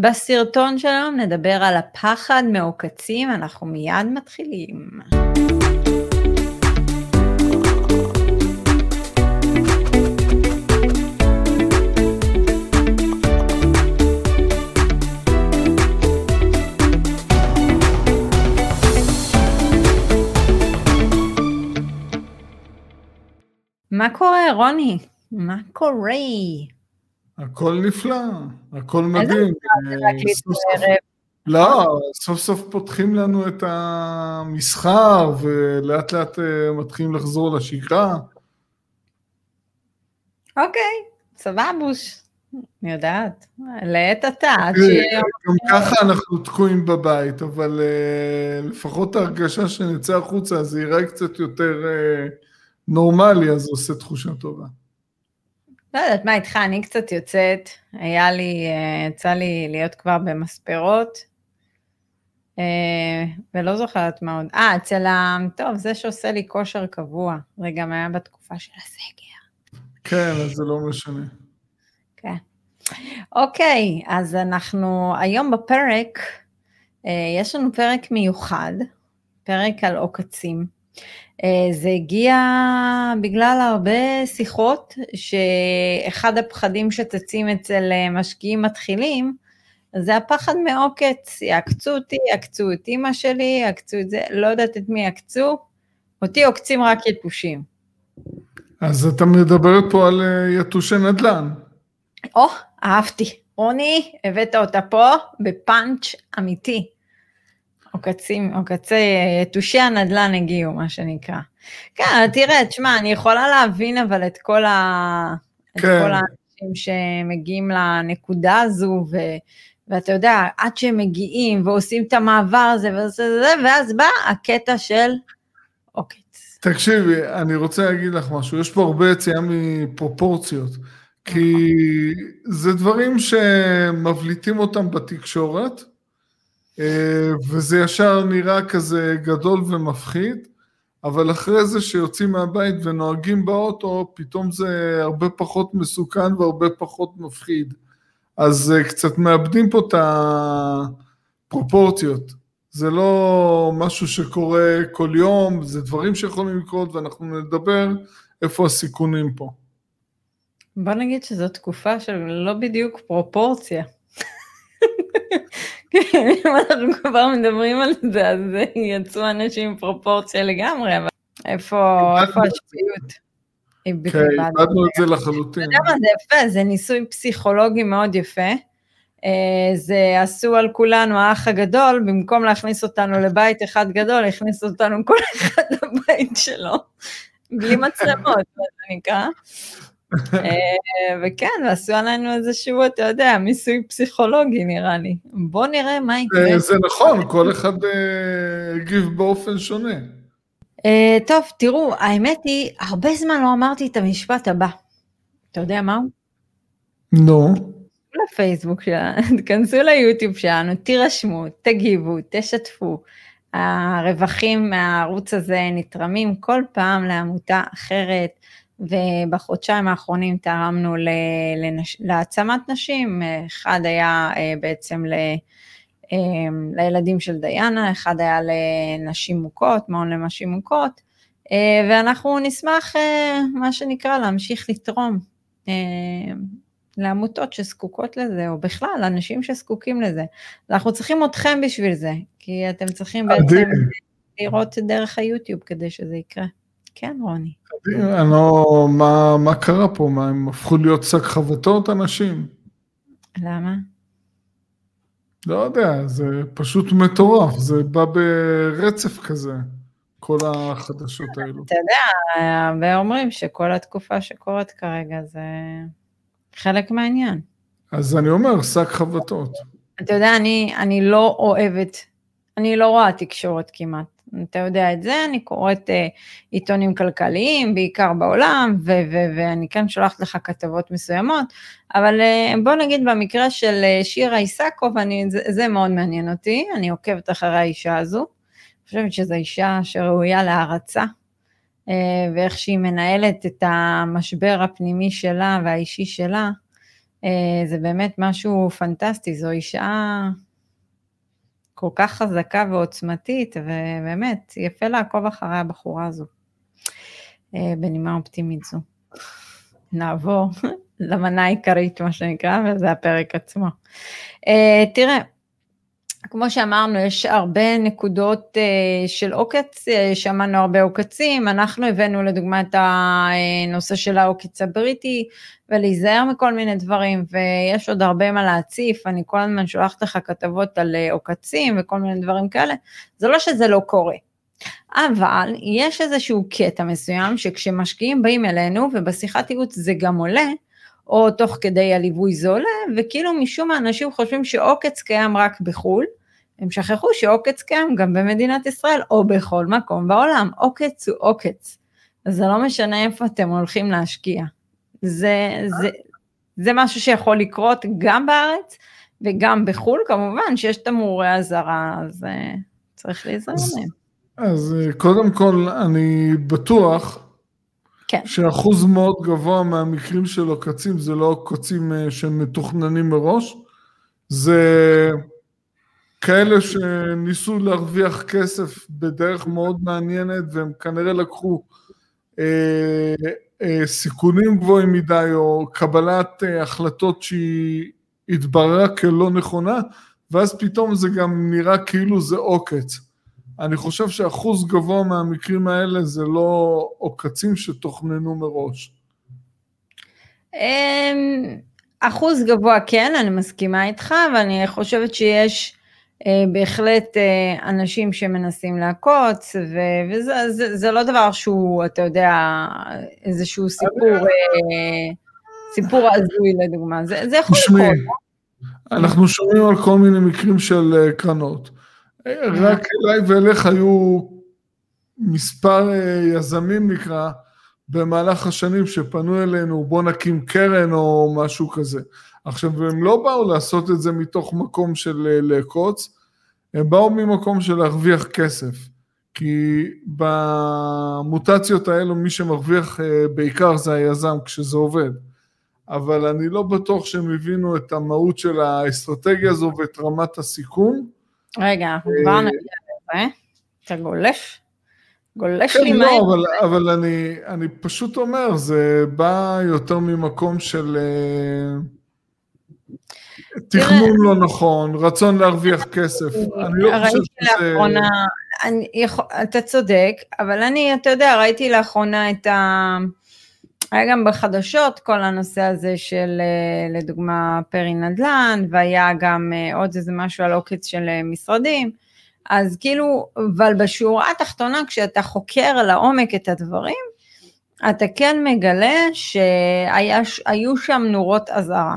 בסרטון שלנו נדבר על הפחד מעוקצים, אנחנו מיד מתחילים. מה קורה, רוני? מה קורה? הכל נפלא, הכל מדהים. סוף סוף, לא, סוף סוף פותחים לנו את המסחר ולאט לאט אה, מתחילים לחזור לשגרה. אוקיי, סבבוש, אני יודעת, לעת עתה, אה. גם ככה אנחנו תקועים בבית, אבל לפחות ההרגשה שנצא החוצה זה ייראה קצת יותר נורמלי, אז זה עושה תחושה טובה. לא יודעת מה איתך, אני קצת יוצאת, היה לי, אה, יצא לי להיות כבר במספרות, אה, ולא זוכרת מה עוד. אה, אצל ה... טוב, זה שעושה לי כושר קבוע, זה גם היה בתקופה של הסגר. כן, אז זה לא משנה. כן. אוקיי, אז אנחנו היום בפרק, אה, יש לנו פרק מיוחד, פרק על עוקצים. אה, זה הגיע בגלל הרבה שיחות, שאחד הפחדים שצצים אצל אה, משקיעים מתחילים, זה הפחד מעוקץ, יעקצו אותי, יעקצו את אימא שלי, יעקצו את זה, לא יודעת את מי יעקצו, אותי עוקצים רק יתושים. אז אתה מדברת פה על אה, יתושי נדל"ן. או, אהבתי. רוני, הבאת אותה פה בפאנץ' אמיתי. עוקצים, עוקצי, יתושי הנדל"ן הגיעו, מה שנקרא. כן, תראה, תשמע, אני יכולה להבין אבל את כל, ה... כן. את כל האנשים שמגיעים לנקודה הזו, ו... ואתה יודע, עד שהם מגיעים ועושים את המעבר הזה, וזה, ואז בא הקטע של עוקץ. תקשיבי, אני רוצה להגיד לך משהו, יש פה הרבה יציאה מפרופורציות, כי זה דברים שמבליטים אותם בתקשורת, אה, וזה ישר נראה כזה גדול ומפחיד, אבל אחרי זה שיוצאים מהבית ונוהגים באוטו, פתאום זה הרבה פחות מסוכן והרבה פחות מפחיד. אז אה, קצת מאבדים פה את הפרופורציות. זה לא משהו שקורה כל יום, זה דברים שיכולים לקרות ואנחנו נדבר איפה הסיכונים פה. בוא נגיד שזו תקופה של לא בדיוק פרופורציה. כן, אם אנחנו כבר מדברים על זה, אז יצאו אנשים עם פרופורציה לגמרי, אבל איפה השפיות? כן, איבדנו את זה לחלוטין. אתה יודע מה, זה יפה, זה ניסוי פסיכולוגי מאוד יפה. אה, זה עשו על כולנו האח הגדול, במקום להכניס אותנו לבית אחד גדול, הכניסו אותנו כל אחד לבית שלו, בלי מצלמות, מה זה נקרא. וכן, ועשו עלינו איזשהו, אתה יודע, מיסוי פסיכולוגי נראה לי. בוא נראה מה יקרה. זה נכון, כל אחד אה, הגיב באופן שונה. אה, טוב, תראו, האמת היא, הרבה זמן לא אמרתי את המשפט הבא. אתה יודע מהו? נו. לפייסבוק שלנו, תכנסו ליוטיוב שלנו, תירשמו, תגיבו, תשתפו. הרווחים מהערוץ הזה נתרמים כל פעם לעמותה אחרת. ובחודשיים האחרונים תרמנו לנש... להעצמת נשים, אחד היה אה, בעצם ל... אה, לילדים של דיאנה, אחד היה לנשים מוכות, מעון לנשים מוכות, אה, ואנחנו נשמח, מה שנקרא, להמשיך לתרום לעמותות שזקוקות לזה, או בכלל, אנשים שזקוקים לזה. אנחנו צריכים אתכם בשביל זה, כי אתם צריכים בעצם לראות דרך היוטיוב כדי שזה יקרה. כן, רוני. אני לא, מה, מה קרה פה? מה, הם הפכו להיות שק חבטות אנשים? למה? לא יודע, זה פשוט מטורף, זה בא ברצף כזה, כל החדשות האלו. אתה יודע, הרבה אומרים שכל התקופה שקורית כרגע זה חלק מהעניין. אז אני אומר, שק חבטות. אתה יודע, אני, אני לא אוהבת, אני לא רואה תקשורת כמעט. אתה יודע את זה, אני קוראת uh, עיתונים כלכליים, בעיקר בעולם, ו- ו- ואני כן שולחת לך כתבות מסוימות, אבל uh, בוא נגיד במקרה של uh, שירה איסקוב, אני, זה, זה מאוד מעניין אותי, אני עוקבת אחרי האישה הזו, אני חושבת שזו אישה שראויה להערצה, uh, ואיך שהיא מנהלת את המשבר הפנימי שלה והאישי שלה, זה באמת משהו פנטסטי, זו אישה כל כך חזקה ועוצמתית, ובאמת, יפה לעקוב אחרי הבחורה הזו, בנימה אופטימית זו. נעבור למנה העיקרית, מה שנקרא, וזה הפרק עצמו. תראה, כמו שאמרנו, יש הרבה נקודות uh, של עוקץ, uh, שמענו הרבה עוקצים, אנחנו הבאנו לדוגמה את הנושא של העוקץ הבריטי, ולהיזהר מכל מיני דברים, ויש עוד הרבה מה להציף, אני כל הזמן שולחת לך כתבות על עוקצים וכל מיני דברים כאלה, זה לא שזה לא קורה. אבל יש איזשהו קטע מסוים שכשמשקיעים באים אלינו, ובשיחת ייעוץ זה גם עולה, או תוך כדי הליווי זה עולה, וכאילו משום מה אנשים חושבים שעוקץ קיים רק בחו"ל, הם שכחו שעוקץ קיים גם במדינת ישראל, או בכל מקום בעולם, עוקץ הוא עוקץ. אז זה לא משנה איפה אתם הולכים להשקיע. זה, זה, זה משהו שיכול לקרות גם בארץ וגם בחו"ל, כמובן שיש תמרורי אזהרה, אז uh, צריך להיזהר מהם. אז אה, קודם כל, אני בטוח כן. שאחוז מאוד גבוה מהמקרים של עוקצים זה לא עוקצים אה, שמתוכננים מראש, זה כאלה שניסו להרוויח כסף בדרך מאוד מעניינת והם כנראה לקחו אה, אה, סיכונים גבוהים מדי או קבלת אה, החלטות שהיא התבררה כלא נכונה ואז פתאום זה גם נראה כאילו זה עוקץ. אני חושב שאחוז גבוה מהמקרים האלה זה לא עוקצים שתוכננו מראש. אמ, אחוז גבוה כן, אני מסכימה איתך, ואני חושבת שיש אה, בהחלט אה, אנשים שמנסים לעקוץ, וזה זה, זה לא דבר שהוא, אתה יודע, איזשהו סיפור, אה, סיפור הזוי לדוגמה, זה, זה יכול לקרות. אנחנו שומעים על כל מיני מקרים של קרנות. רק אליי ואליך היו מספר יזמים נקרא, במהלך השנים שפנו אלינו, בוא נקים קרן או משהו כזה. עכשיו, הם לא באו לעשות את זה מתוך מקום של אה, לעקוץ, הם באו ממקום של להרוויח כסף. כי במוטציות האלו מי שמרוויח אה, בעיקר זה היזם כשזה עובד. אבל אני לא בטוח שהם הבינו את המהות של האסטרטגיה הזו ואת רמת הסיכון. רגע, אנחנו כבר אה, נגיע לזה. אתה גולש? גולש כן, לי. לא, אבל, אבל אני, אני פשוט אומר, זה בא יותר ממקום של אה, תכנון לא נכון, רצון להרוויח כסף. אני לא חושב שזה... לאחרונה, אני, אתה צודק, אבל אני, אתה יודע, ראיתי לאחרונה את ה... היה גם בחדשות כל הנושא הזה של אה, לדוגמה פרי נדל"ן, והיה גם אה, עוד איזה משהו על עוקץ של משרדים. אז כאילו, אבל בשורה התחתונה, כשאתה לעומק את הדברים, אתה כן מגלה שהיו שם נורות אזהרה.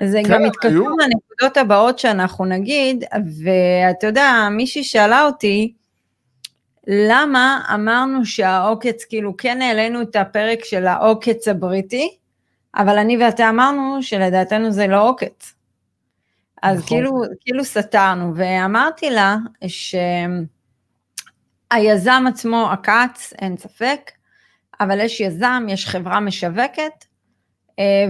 זה כן, גם מתקשר לנקודות הבאות שאנחנו נגיד, ואתה יודע, מישהי שאלה אותי, למה אמרנו שהעוקץ, כאילו כן העלינו את הפרק של העוקץ הבריטי, אבל אני ואתה אמרנו שלדעתנו זה לא עוקץ. אז נכון. כאילו, כאילו סתרנו, ואמרתי לה שהיזם עצמו עקץ, אין ספק, אבל יש יזם, יש חברה משווקת,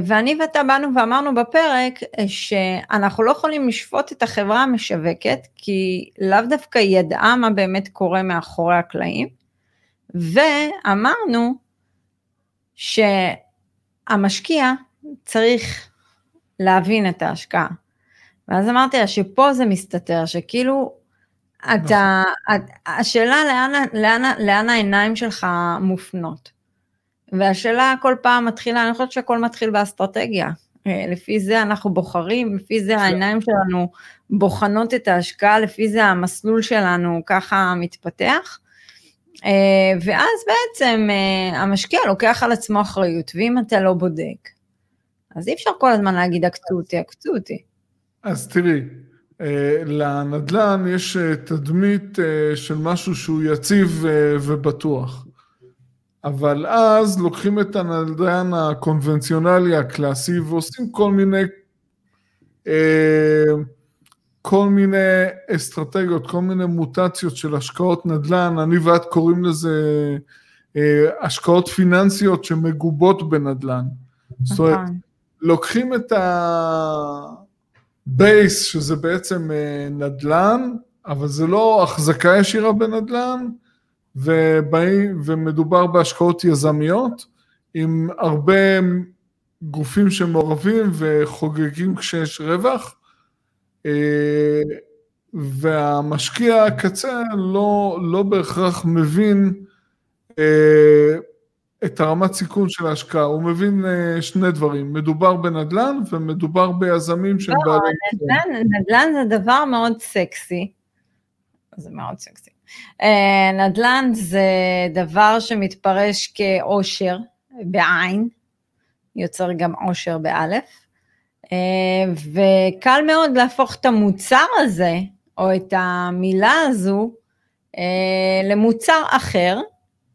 ואני ואתה באנו ואמרנו בפרק שאנחנו לא יכולים לשפוט את החברה המשווקת, כי לאו דווקא היא ידעה מה באמת קורה מאחורי הקלעים, ואמרנו שהמשקיע צריך להבין את ההשקעה. ואז אמרתי לה שפה זה מסתתר, שכאילו, אתה, נכון. השאלה לאן, לאן, לאן העיניים שלך מופנות. והשאלה כל פעם מתחילה, אני חושבת שהכל מתחיל באסטרטגיה. אה, לפי זה אנחנו בוחרים, לפי זה העיניים שלנו בוחנות את ההשקעה, לפי זה המסלול שלנו ככה מתפתח. אה, ואז בעצם אה, המשקיע לוקח על עצמו אחריות, ואם אתה לא בודק, אז אי אפשר כל הזמן להגיד עקצו אותי, עקצו אותי. אז תראי, לנדל"ן יש תדמית של משהו שהוא יציב ובטוח. אבל אז לוקחים את הנדל"ן הקונבנציונלי הקלאסי ועושים כל מיני, כל מיני אסטרטגיות, כל מיני מוטציות של השקעות נדל"ן, אני ואת קוראים לזה השקעות פיננסיות שמגובות בנדל"ן. זאת אומרת, נכון. לוקחים את ה base, שזה בעצם אה, נדל"ן, אבל זה לא החזקה ישירה בנדל"ן, ובאים, ומדובר בהשקעות יזמיות, עם הרבה גופים שמעורבים וחוגגים כשיש רווח, אה, והמשקיע הקצה לא, לא בהכרח מבין אה, את הרמת סיכון של ההשקעה, הוא מבין אה, שני דברים, מדובר בנדל"ן ומדובר ביזמים שהם לא, בעלי... נדל"ן, נדל"ן זה דבר מאוד סקסי, זה מאוד סקסי. נדל"ן זה דבר שמתפרש כאושר, בעין, יוצר גם עושר באלף, אה, וקל מאוד להפוך את המוצר הזה, או את המילה הזו, אה, למוצר אחר,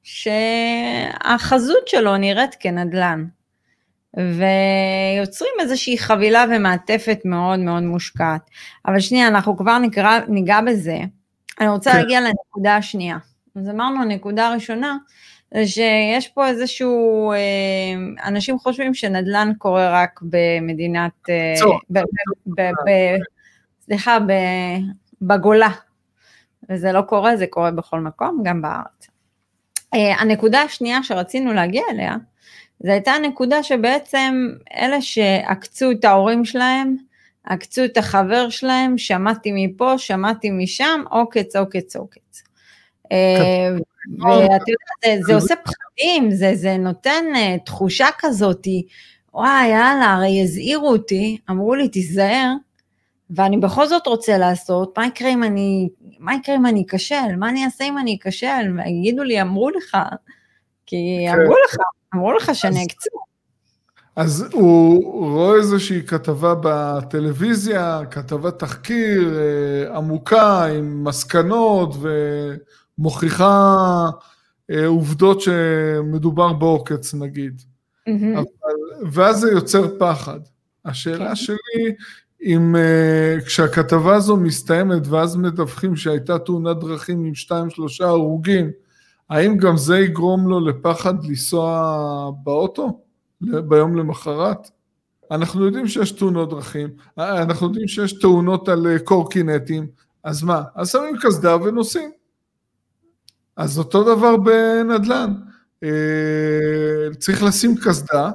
שהחזות שלו נראית כנדל"ן. ויוצרים איזושהי חבילה ומעטפת מאוד מאוד מושקעת. אבל שנייה, אנחנו כבר נקרא, ניגע בזה. אני רוצה כן. להגיע לנקודה השנייה. אז אמרנו, הנקודה הראשונה, זה שיש פה איזשהו, אה, אנשים חושבים שנדל"ן קורה רק במדינת, אה, סליחה, בגולה, וזה לא קורה, זה קורה בכל מקום, גם בארץ. אה, הנקודה השנייה שרצינו להגיע אליה, זו הייתה הנקודה שבעצם אלה שעקצו את ההורים שלהם, עקצו את החבר שלהם, שמעתי מפה, שמעתי משם, עוקץ, עוקץ, עוקץ. ואת יודעת, זה עושה פחדים, זה, זה נותן uh, תחושה כזאת, וואי, יאללה, הרי הזהירו אותי, אמרו לי, תיזהר, ואני בכל זאת רוצה לעשות, מה יקרה אם אני, מה יקרה אם אני אכשל? מה אני אעשה אם אני אכשל? יגידו לי, אמרו לך, כי כן. אמרו לך, אמרו לך שאני אקצור. אז הוא רואה איזושהי כתבה בטלוויזיה, כתבת תחקיר אה, עמוקה עם מסקנות ומוכיחה אה, עובדות שמדובר בעוקץ נגיד. Mm-hmm. אבל, ואז זה יוצר פחד. השאלה okay. כן. שלי, אם uh, כשהכתבה הזו מסתיימת ואז מדווחים שהייתה תאונת דרכים עם שתיים שלושה הרוגים, האם גם זה יגרום לו לפחד לנסוע באוטו ביום למחרת? אנחנו יודעים שיש תאונות דרכים, אה, אנחנו יודעים שיש תאונות על קורקינטים, אז מה? אז שמים קסדה ונוסעים. אז אותו דבר בנדל"ן. אה, צריך לשים קסדה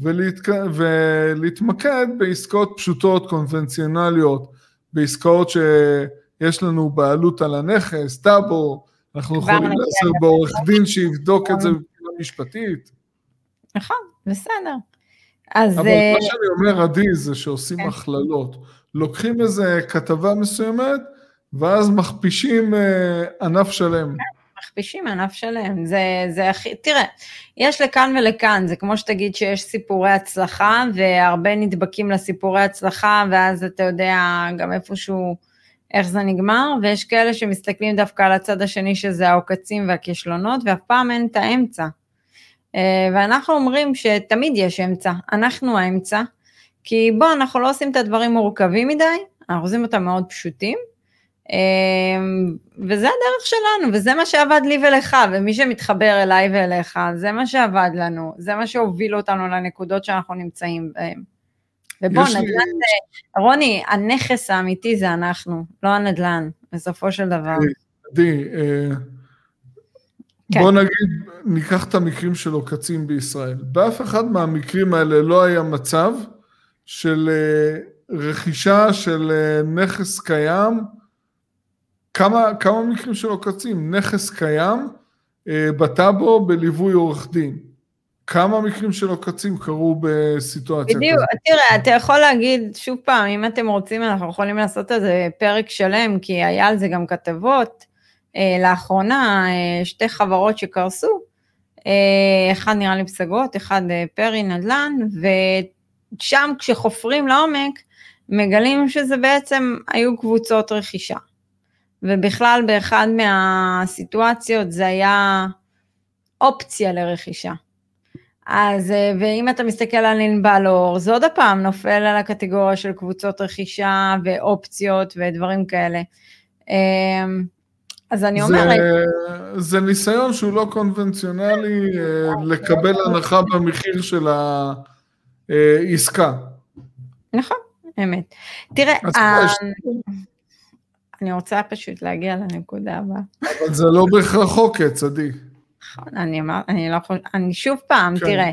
ולהתק... ולהתמקד בעסקאות פשוטות, קונבנציונליות, בעסקאות שיש לנו בעלות על הנכס, טאבו, אנחנו יכולים לעשות בעורך דין שיבדוק את זה נכון. מבחינה משפטית. נכון, בסדר. אז... אבל אה, מה שאני אומר, עדי, זה שעושים כן. הכללות. לוקחים איזה כתבה מסוימת, ואז מכפישים אה, ענף שלם. כן. מכפישים ענף שלם, זה, זה הכי, תראה, יש לכאן ולכאן, זה כמו שתגיד שיש סיפורי הצלחה, והרבה נדבקים לסיפורי הצלחה, ואז אתה יודע גם איפשהו איך זה נגמר, ויש כאלה שמסתכלים דווקא על הצד השני שזה העוקצים והכישלונות, ואף פעם אין את האמצע. אה, ואנחנו אומרים שתמיד יש אמצע, אנחנו האמצע, כי בוא, אנחנו לא עושים את הדברים מורכבים מדי, אנחנו עושים אותם מאוד פשוטים, אמ, וזה הדרך שלנו, וזה מה שעבד לי ולך, ומי שמתחבר אליי ואליך, זה מה שעבד לנו, זה מה שהוביל אותנו לנקודות שאנחנו נמצאים בהן. ובוא, נדל"ן לי... זה, רוני, הנכס האמיתי זה אנחנו, לא הנדל"ן, בסופו של דבר. עדי, אה, כן. בוא נגיד, ניקח את המקרים של עוקצים בישראל. באף אחד מהמקרים האלה לא היה מצב של אה, רכישה של אה, נכס קיים, כמה, כמה מקרים של עוקצים? נכס קיים אה, בטאבו בליווי עורך דין. כמה מקרים של עוקצים קרו בסיטואציה כזאת? בדיוק, תראה, אתה יכול להגיד, שוב פעם, אם אתם רוצים, אנחנו יכולים לעשות על זה פרק שלם, כי היה על זה גם כתבות. אה, לאחרונה, אה, שתי חברות שקרסו, אה, אחד נראה לי פסגות, אחד פרי נדל"ן, ושם כשחופרים לעומק, מגלים שזה בעצם היו קבוצות רכישה. ובכלל באחד מהסיטואציות זה היה אופציה לרכישה. אז, ואם אתה מסתכל על ענבל אור, זה עוד הפעם נופל על הקטגוריה של קבוצות רכישה ואופציות ודברים כאלה. אז אני אומרת... זה, זה ניסיון שהוא לא קונבנציונלי, אה, לקבל הנחה במחיר של אה, עסקה. נכון, אמת. תראה, אז אה, אני רוצה פשוט להגיע לנקודה הבאה. אבל זה לא בהכרח עוקץ, עדי. נכון, אני אמר, אני לא חושבת, אני שוב פעם, כן. תראה,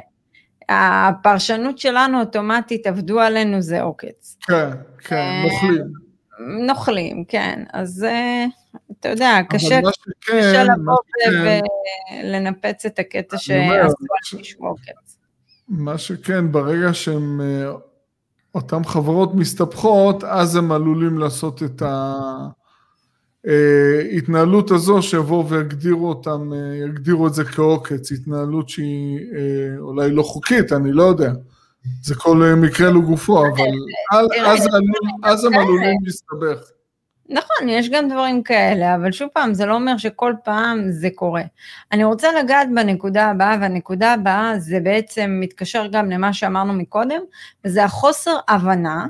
הפרשנות שלנו אוטומטית, עבדו עלינו זה עוקץ. כן, כן, אה, נוכלים. נוכלים, כן, אז אה, אתה יודע, קשה, קשה שכן, מה לבוא שכן, ולנפץ את הקטע שעשו על עוקץ. מה שכן, ברגע שהם, אה, אותן חברות מסתבכות, אז הם עלולים לעשות את ההתנהלות הזו, שיבואו ויגדירו אותם, אה, יגדירו את זה כעוקץ, התנהלות שהיא אה, אולי לא חוקית, אני לא יודע. זה כל אה, מקרה לגופו, אבל אז- תראה, אז הם עלולים להסתבך. נכון, יש גם דברים כאלה, אבל שוב פעם, זה לא אומר שכל פעם זה קורה. אני רוצה לגעת בנקודה הבאה, והנקודה הבאה זה בעצם מתקשר גם למה שאמרנו מקודם, וזה החוסר הבנה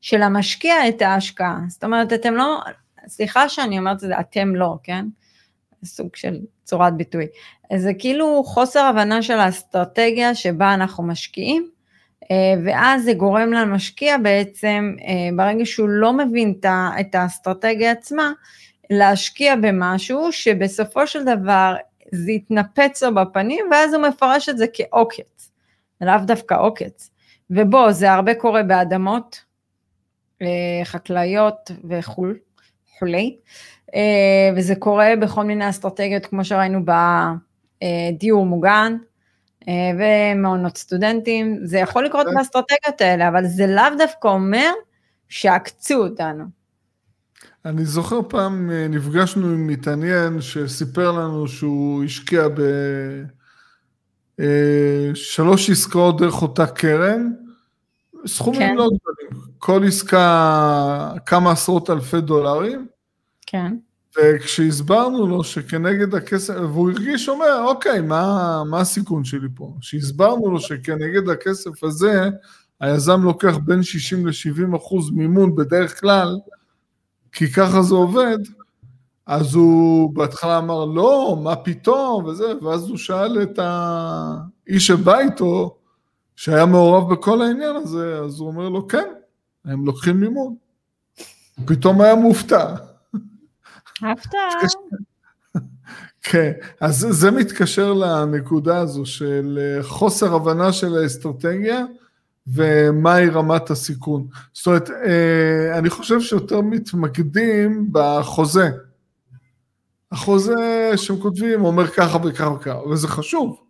של המשקיע את ההשקעה. זאת אומרת, אתם לא, סליחה שאני אומרת את זה, אתם לא, כן? סוג של צורת ביטוי. זה כאילו חוסר הבנה של האסטרטגיה שבה אנחנו משקיעים, ואז זה גורם למשקיע בעצם, אה, ברגע שהוא לא מבין את האסטרטגיה עצמה, להשקיע במשהו שבסופו של דבר זה יתנפץ לו בפנים, ואז הוא מפרש את זה כעוקץ, לאו דווקא עוקץ. ובוא, זה הרבה קורה באדמות אה, חקלאיות וכו', וכולי, אה, וזה קורה בכל מיני אסטרטגיות, כמו שראינו בדיור מוגן, אה, ומעונות סטודנטים, זה יכול לקרות באסטרטגיות האלה, אבל זה לאו דווקא אומר שעקצו אותנו. אני זוכר פעם אה, נפגשנו עם מתעניין שסיפר לנו שהוא השקיע בשלוש עסקאות דרך אותה קרן, סכומים כן. לא גדולים, כל עסקה כמה עשרות אלפי דולרים, כן, וכשהסברנו לו שכנגד הכסף, והוא הרגיש, אומר, אוקיי, מה, מה הסיכון שלי פה? כשהסברנו לו שכנגד הכסף הזה, היזם לוקח בין 60 ל-70 אחוז מימון בדרך כלל, כי ככה זה עובד, אז הוא בהתחלה אמר, לא, מה פתאום, וזה, ואז הוא שאל את האיש שבא איתו, שהיה מעורב בכל העניין הזה, אז הוא אומר לו, כן, הם לוקחים מימון. פתאום היה מופתע. הפתעה. כן, אז זה מתקשר לנקודה הזו של אה, חוסר הבנה של האסטרטגיה ומהי רמת הסיכון. זאת אומרת, אה, אני חושב שיותר מתמקדים בחוזה. החוזה שהם כותבים אומר ככה וככה וככה, וזה חשוב.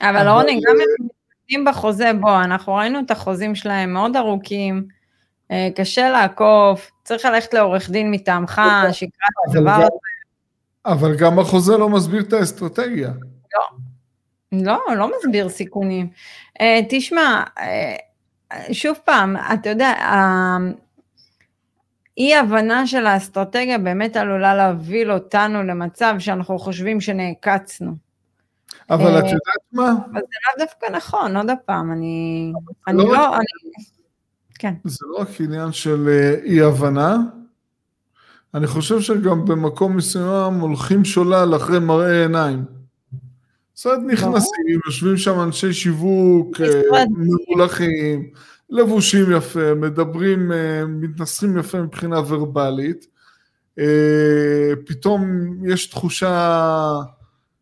אבל רוני, גם אם מתמקדים בחוזה, בוא, אנחנו ראינו את החוזים שלהם מאוד ארוכים, קשה לעקוף, צריך ללכת לעורך דין מטעמך, שיקרא את הדבר הזה. אבל גם החוזה לא מסביר את האסטרטגיה. לא, לא מסביר סיכונים. אה, תשמע, אה, שוב פעם, אתה יודע, ה- אי הבנה של האסטרטגיה באמת עלולה להוביל אותנו למצב שאנחנו חושבים שנעקצנו. אבל אה, את יודעת מה? אבל זה לאו דווקא נכון, עוד פעם, אני, אני לא לא, אני, כן, זה לא רק עניין של אה, אי הבנה, אני חושב שגם במקום מסוים הולכים שולל אחרי מראה עיניים. אומרת, נכנסים, יושבים שם אנשי שיווק, אה. ממולחים, לבושים יפה, מדברים, אה, מתנסחים יפה מבחינה ורבלית. פתאום יש תחושה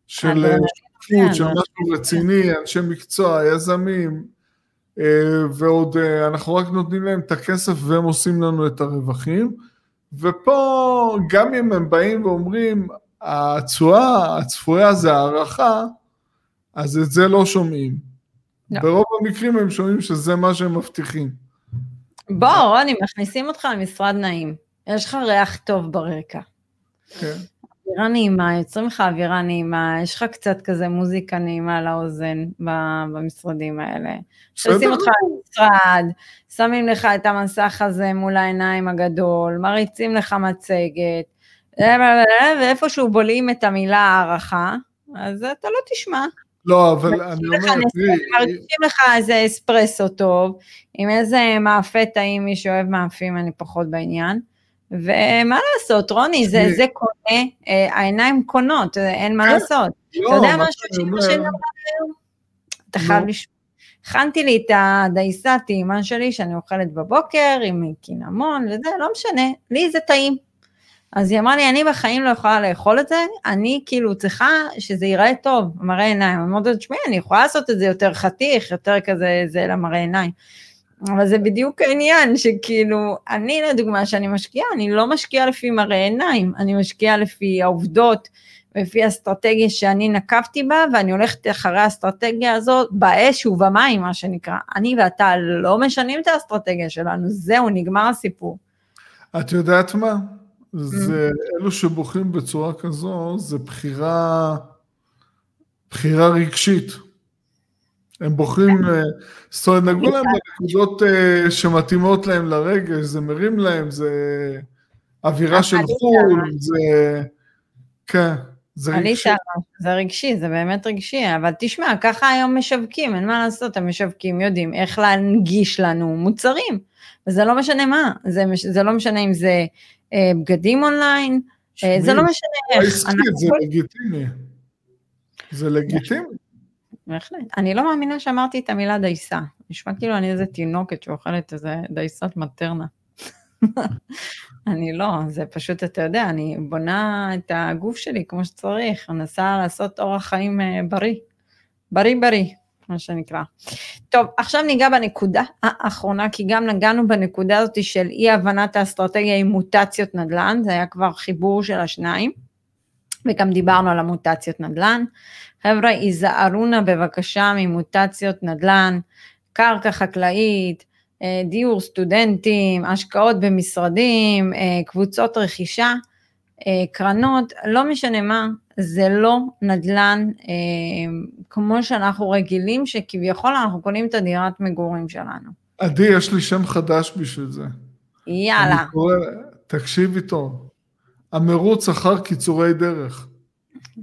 של שותפות, של כן, משהו רציני, אנשי מקצוע, יזמים, ועוד אה, אנחנו רק נותנים להם את הכסף והם עושים לנו את הרווחים. ופה, גם אם הם באים ואומרים, התשואה הצפויה זה הערכה, אז את זה לא שומעים. לא. ברוב המקרים הם שומעים שזה מה שהם מבטיחים. בוא, רוני, מכניסים אותך למשרד נעים. יש לך ריח טוב ברקע. כן. אווירה נעימה, יוצרים לך אווירה נעימה, יש לך קצת כזה מוזיקה נעימה לאוזן במשרדים האלה. מכניסים אותך למשרד, שמים לך את המסך הזה מול העיניים הגדול, מריצים לך מצגת, ואיפשהו בולעים את המילה הערכה, אז אתה לא תשמע. לא, אבל אני אומר, תראי, מרגישים לך איזה אספרסו טוב, עם איזה מאפה טעים, מי שאוהב מאפים, אני פחות בעניין. ומה לעשות, רוני, זה. זה קונה, אה, העיניים קונות, אה, אין מה כן. לעשות. לא, אתה יודע משהו אומר- שלי אמרה היום? אתה חייב. לשמוע. הכנתי לי את הדייסה טעימה שלי שאני אוכלת בבוקר עם קינמון וזה, לא משנה, לי זה טעים. אז היא אמרה לי, אני בחיים לא יכולה לאכול את זה, אני כאילו צריכה שזה ייראה טוב, מראה עיניים. אמרתי לה, תשמעי, אני יכולה לעשות את זה יותר חתיך, יותר כזה, זה למראה עיניים. אבל זה בדיוק העניין, שכאילו, אני לדוגמה, שאני משקיעה, אני לא משקיעה לפי מראה עיניים, אני משקיעה לפי העובדות, לפי האסטרטגיה שאני נקבתי בה, ואני הולכת אחרי האסטרטגיה הזאת באש ובמים, מה שנקרא. אני ואתה לא משנים את האסטרטגיה שלנו, זהו, נגמר הסיפור. את יודעת מה? זה, mm-hmm. אלו שבוחרים בצורה כזו, זה בחירה, בחירה רגשית. הם בוחרים, כן. אה, זאת אומרת, נגעו להם בנקודות אה, שמתאימות להם לרגש, זה מרים להם, זה אווירה של חו"ל, זה... כן, זה רגשי. זה רגשי, זה באמת רגשי, אבל תשמע, ככה היום משווקים, אין מה לעשות, המשווקים יודעים איך להנגיש לנו מוצרים, וזה לא משנה מה, זה, זה לא משנה אם זה אה, בגדים אונליין, זה לא משנה איך. זה לגיטימי. זה לגיטימי. בהחלט. אני לא מאמינה שאמרתי את המילה דייסה. נשמע כאילו אני איזה תינוקת שאוכלת איזה דייסת מטרנה. אני לא, זה פשוט, אתה יודע, אני בונה את הגוף שלי כמו שצריך, מנסה לעשות אורח חיים אה, בריא. בריא בריא, מה שנקרא. טוב, עכשיו ניגע בנקודה האחרונה, כי גם נגענו בנקודה הזאת של אי הבנת האסטרטגיה עם מוטציות נדל"ן, זה היה כבר חיבור של השניים, וגם דיברנו על המוטציות נדל"ן. חבר'ה, היזהרו נא בבקשה ממוטציות נדל"ן, קרקע חקלאית, אה, דיור סטודנטים, השקעות במשרדים, אה, קבוצות רכישה, אה, קרנות, לא משנה מה, זה לא נדל"ן כמו שאנחנו רגילים, שכביכול אנחנו קונים את הדירת מגורים שלנו. עדי, יש לי שם חדש בשביל זה. יאללה. קורא, תקשיבי טוב, המרוץ אחר קיצורי דרך.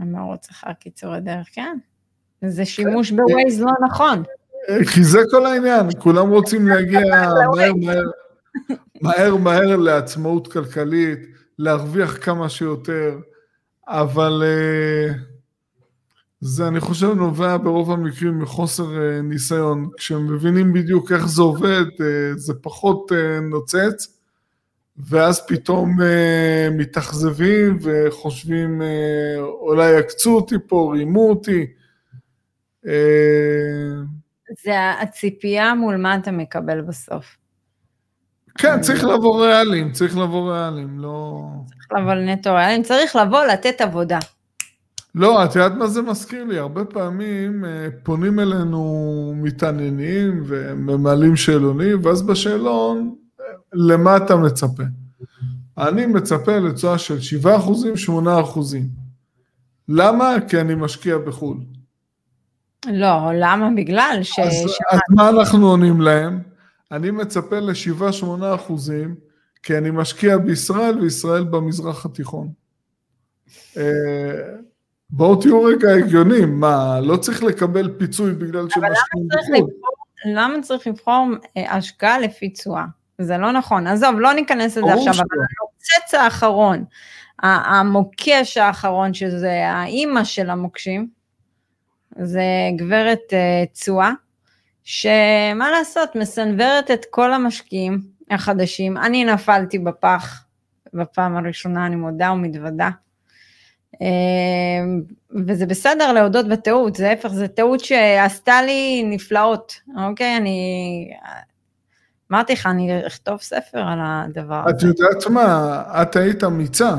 המרוץ אחר קיצורי דרך, כן. זה שימוש בווייז לא נכון. כי זה כל העניין, כולם רוצים להגיע מהר מהר, מהר מהר לעצמאות כלכלית, להרוויח כמה שיותר, אבל אה, זה אני חושב נובע ברוב המקרים מחוסר אה, ניסיון. כשהם מבינים בדיוק איך זה עובד, אה, זה פחות נוצץ. ואז פתאום uh, מתאכזבים וחושבים uh, אולי עקצו אותי פה, רימו אותי. Uh, זה הציפייה מול מה אתה מקבל בסוף. כן, צריך לבוא ריאליים, צריך לבוא ריאליים, לא... צריך לבוא נטו ריאליים, צריך לבוא לתת עבודה. לא, את יודעת מה זה מזכיר לי? הרבה פעמים פונים אלינו מתעניינים וממלאים שאלונים, ואז בשאלון למה אתה מצפה? אני מצפה לתשואה של 7%, 8%. למה? כי אני משקיע בחו"ל. לא, למה? בגלל ש... אז, אז מה אנחנו עונים להם? אני מצפה ל-7-8 אחוזים, כי אני משקיע בישראל וישראל במזרח התיכון. אה, בואו תהיו רגע הגיונים, מה, לא צריך לקבל פיצוי בגלל שמשקיעים בחו"ל. למה צריך לבחור אה, השקעה לפי תשואה? זה לא נכון. עזוב, לא ניכנס לזה עכשיו, אבל הנוצץ האחרון, המוקש האחרון, שזה האימא של המוקשים, זה גברת uh, צואה, שמה לעשות, מסנוורת את כל המשקיעים החדשים. אני נפלתי בפח בפעם הראשונה, אני מודה ומתוודה. Uh, וזה בסדר להודות בטעות, זה ההפך, זו טעות שעשתה לי נפלאות, אוקיי? אני... אמרתי לך, אני אכתוב ספר על הדבר הזה. את יודעת מה, את היית אמיצה.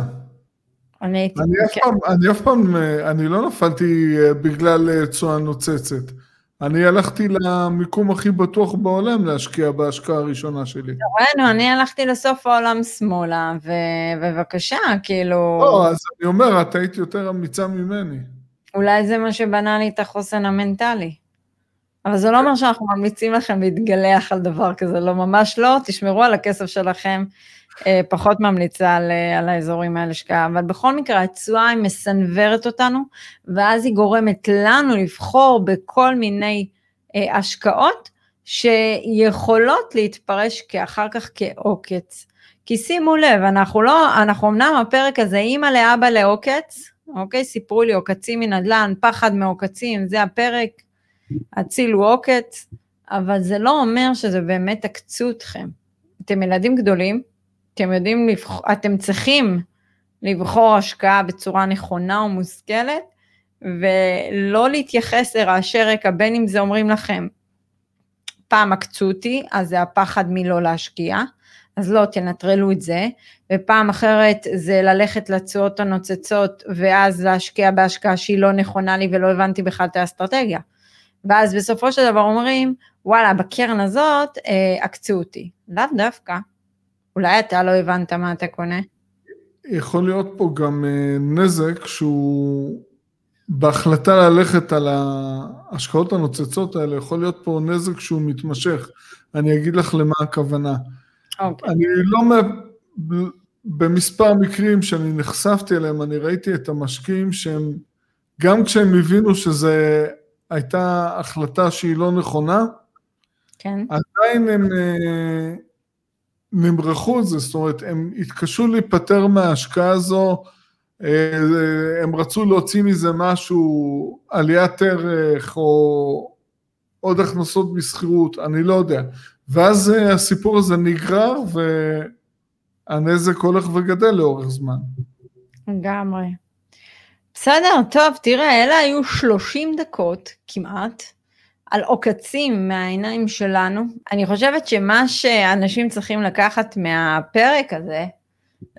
אני הייתי, אני אף, כן. פעם, אני אף פעם, אני לא נפלתי אה, בגלל אה, תשואה נוצצת. אני הלכתי למיקום הכי בטוח בעולם להשקיע בהשקעה הראשונה שלי. ראינו, אני הלכתי לסוף העולם שמאלה, ובבקשה, כאילו... לא, אז אני אומר, את היית יותר אמיצה ממני. אולי זה מה שבנה לי את החוסן המנטלי. אבל זה לא אומר שאנחנו ממליצים לכם להתגלח על דבר כזה, לא, ממש לא, תשמרו על הכסף שלכם, אה, פחות ממליצה על, אה, על האזורים האלה השקעה, אבל בכל מקרה התשואה היא מסנוורת אותנו, ואז היא גורמת לנו לבחור בכל מיני אה, השקעות שיכולות להתפרש אחר כך כעוקץ. כי שימו לב, אנחנו לא, אנחנו אמנם הפרק הזה אימא לאבא לעוקץ, אוקיי? סיפרו לי עוקצים מנדל"ן, פחד מעוקצים, זה הפרק, הצילו עוקץ, אבל זה לא אומר שזה באמת עקצו אתכם. אתם ילדים גדולים, אתם יודעים לבחור, אתם צריכים לבחור השקעה בצורה נכונה ומושכלת, ולא להתייחס לרעשי רקע, בין אם זה אומרים לכם, פעם עקצו אותי, אז זה הפחד מלא להשקיע, אז לא, תנטרלו את זה, ופעם אחרת זה ללכת לתשואות הנוצצות, ואז להשקיע בהשקעה שהיא לא נכונה לי ולא הבנתי בכלל את האסטרטגיה. ואז בסופו של דבר אומרים, וואלה, בקרן הזאת אה, עקצו אותי. לאו דווקא. אולי אתה לא הבנת מה אתה קונה. יכול להיות פה גם אה, נזק שהוא בהחלטה ללכת על ההשקעות הנוצצות האלה, יכול להיות פה נזק שהוא מתמשך. אני אגיד לך למה הכוונה. Okay. אוקיי. אני לא, במספר מקרים שאני נחשפתי אליהם, אני ראיתי את המשקיעים שהם, גם כשהם הבינו שזו הייתה החלטה שהיא לא נכונה, כן. עדיין הם אה, נמרחו את זה, זאת אומרת, הם התקשו להיפטר מההשקעה הזו, אה, הם רצו להוציא מזה משהו, עליית ערך או עוד הכנסות משכירות, אני לא יודע. ואז אה, הסיפור הזה נגרר והנזק הולך וגדל לאורך זמן. לגמרי. בסדר, טוב, תראה, אלה היו 30 דקות כמעט על עוקצים מהעיניים שלנו. אני חושבת שמה שאנשים צריכים לקחת מהפרק הזה,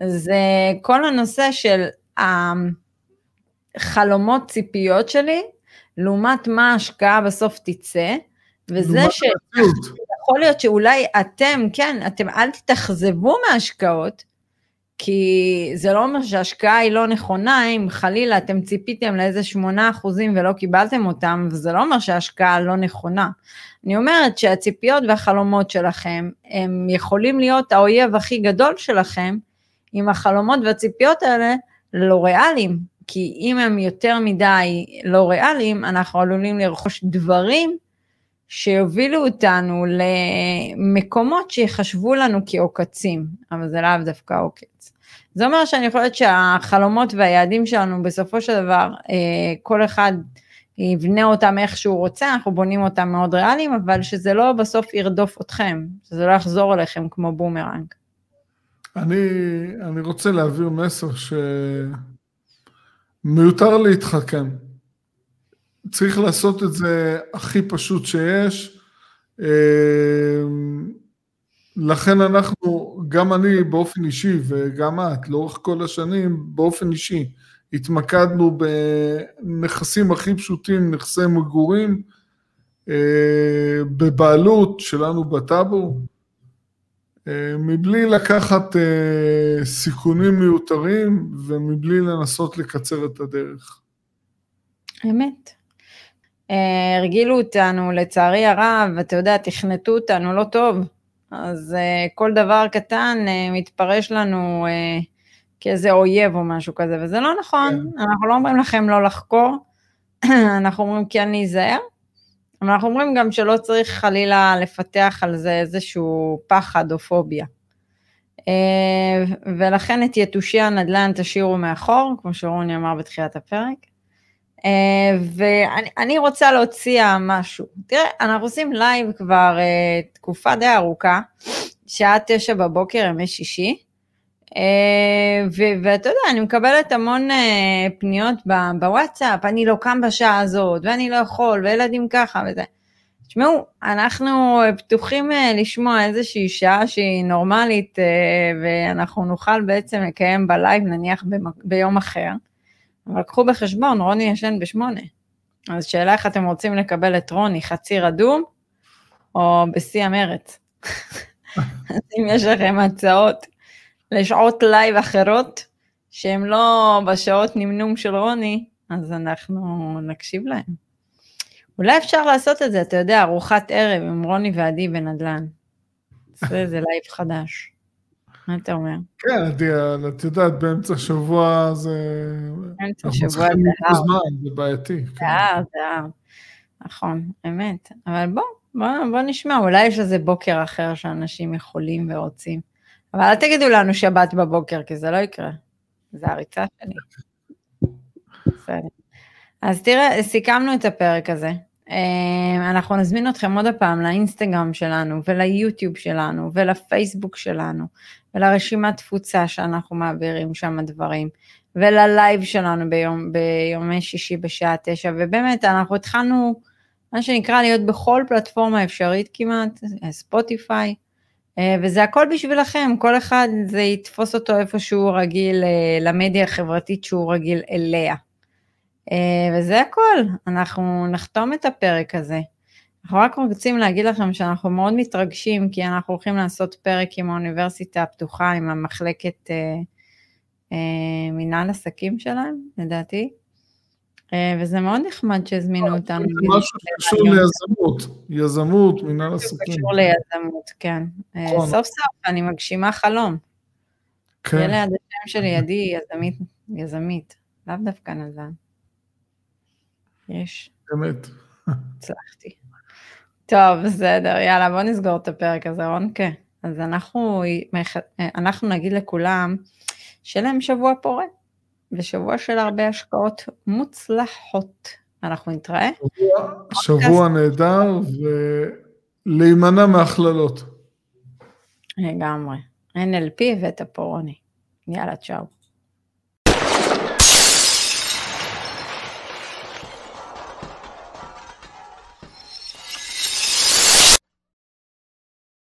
זה כל הנושא של החלומות ציפיות שלי, לעומת מה ההשקעה בסוף תצא, וזה שיכול להיות שאולי אתם, כן, אתם אל תתאכזבו מההשקעות, כי זה לא אומר שההשקעה היא לא נכונה, אם חלילה אתם ציפיתם לאיזה 8% ולא קיבלתם אותם, וזה לא אומר שההשקעה לא נכונה. אני אומרת שהציפיות והחלומות שלכם, הם יכולים להיות האויב הכי גדול שלכם, אם החלומות והציפיות האלה לא ריאליים, כי אם הם יותר מדי לא ריאליים, אנחנו עלולים לרכוש דברים שיובילו אותנו למקומות שיחשבו לנו כעוקצים, אבל זה לאו דווקא עוקץ. זה אומר שאני חושבת שהחלומות והיעדים שלנו בסופו של דבר, אה, כל אחד יבנה אותם איך שהוא רוצה, אנחנו בונים אותם מאוד ריאליים, אבל שזה לא בסוף ירדוף אתכם, שזה לא יחזור אליכם כמו בומרנג. אני, אני רוצה להעביר מסר שמיותר להתחכם. צריך לעשות את זה הכי פשוט שיש. אמ, לכן אנחנו, גם אני באופן אישי וגם את, לאורך כל השנים, באופן אישי, התמקדנו בנכסים הכי פשוטים, נכסי מגורים, אה, בבעלות שלנו בטאבו, אה, מבלי לקחת אה, סיכונים מיותרים ומבלי לנסות לקצר את הדרך. אמת. אה, הרגילו אותנו, לצערי הרב, אתה יודע, תכנתו אותנו לא טוב, אז uh, כל דבר קטן uh, מתפרש לנו כאיזה אויב או משהו כזה, וזה לא נכון, כן. אנחנו לא אומרים לכם לא לחקור, אנחנו אומרים כן להיזהר, אבל אנחנו אומרים גם שלא צריך חלילה לפתח על זה איזשהו פחד או פוביה. ולכן את יתושי הנדל"ן תשאירו מאחור, כמו שרוני אמר בתחילת הפרק. Uh, ואני רוצה להציע משהו. תראה, אנחנו עושים live כבר uh, תקופה די ארוכה, שעה תשע בבוקר, ימי שישי, uh, ואתה יודע, אני מקבלת המון פניות בוואטסאפ, אני לא קם בשעה הזאת, ואני לא יכול, וילדים ככה וזה. תשמעו, אנחנו פתוחים לשמוע איזושהי שעה שהיא נורמלית, ואנחנו נוכל בעצם לקיים ב live נניח ביום אחר. אבל קחו בחשבון, רוני ישן בשמונה. אז שאלה איך אתם רוצים לקבל את רוני, חצי רדום או בשיא המרץ? אז אם יש לכם הצעות לשעות live אחרות, שהן לא בשעות נמנום של רוני, אז אנחנו נקשיב להם. אולי אפשר לעשות את זה, אתה יודע, ארוחת ערב עם רוני ועדי בנדל"ן. זה איזה live חדש. מה אתה אומר? כן, את יודעת, באמצע שבוע זה... באמצע שבוע זה הר. זה בעייתי. זה כן. הר, זה הר. נכון, אמת. אבל בוא, בוא, בוא נשמע, אולי יש איזה בוקר אחר שאנשים יכולים ורוצים. אבל אל תגידו לנו שבת בבוקר, כי זה לא יקרה. זה הריצה שלי. בסדר. אז תראה, סיכמנו את הפרק הזה. אה, אנחנו נזמין אתכם עוד הפעם לאינסטגרם שלנו וליוטיוב שלנו ולפייסבוק שלנו ולרשימת תפוצה שאנחנו מעבירים שם דברים ולל live שלנו ביום, ביומי שישי בשעה תשע ובאמת אנחנו התחלנו מה שנקרא להיות בכל פלטפורמה אפשרית כמעט, ספוטיפיי, אה, וזה הכל בשבילכם, כל אחד זה יתפוס אותו איפה שהוא רגיל אה, למדיה החברתית שהוא רגיל אליה. אה, וזה הכל, אנחנו נחתום את הפרק הזה. אנחנו רק רוצים להגיד לכם שאנחנו מאוד מתרגשים, כי אנחנו הולכים לעשות פרק עם האוניברסיטה הפתוחה, עם המחלקת אה, אה, מנהל עסקים שלהם, לדעתי. אה, וזה מאוד נחמד שהזמינו אותנו. זה משהו שקשור ליזמות, יזמות, מנהל עסקים. קשור ליזמות, כן. אה, נכון. סוף סוף אני מגשימה חלום. כן. יהיה ליד השם שלי, ידי יזמית, יזמית, לאו דווקא נזן. יש. אמת. הצלחתי. טוב, בסדר, יאללה, בוא נסגור את הפרק הזה, רונקה. אז אנחנו, אנחנו נגיד לכולם, שיהיה להם שבוע פורה, ושבוע של הרבה השקעות מוצלחות. אנחנו נתראה. שבוע, שבוע נהדר, ולהימנע מהכללות. לגמרי. NLP ואת הפורוני. יאללה, צ'או.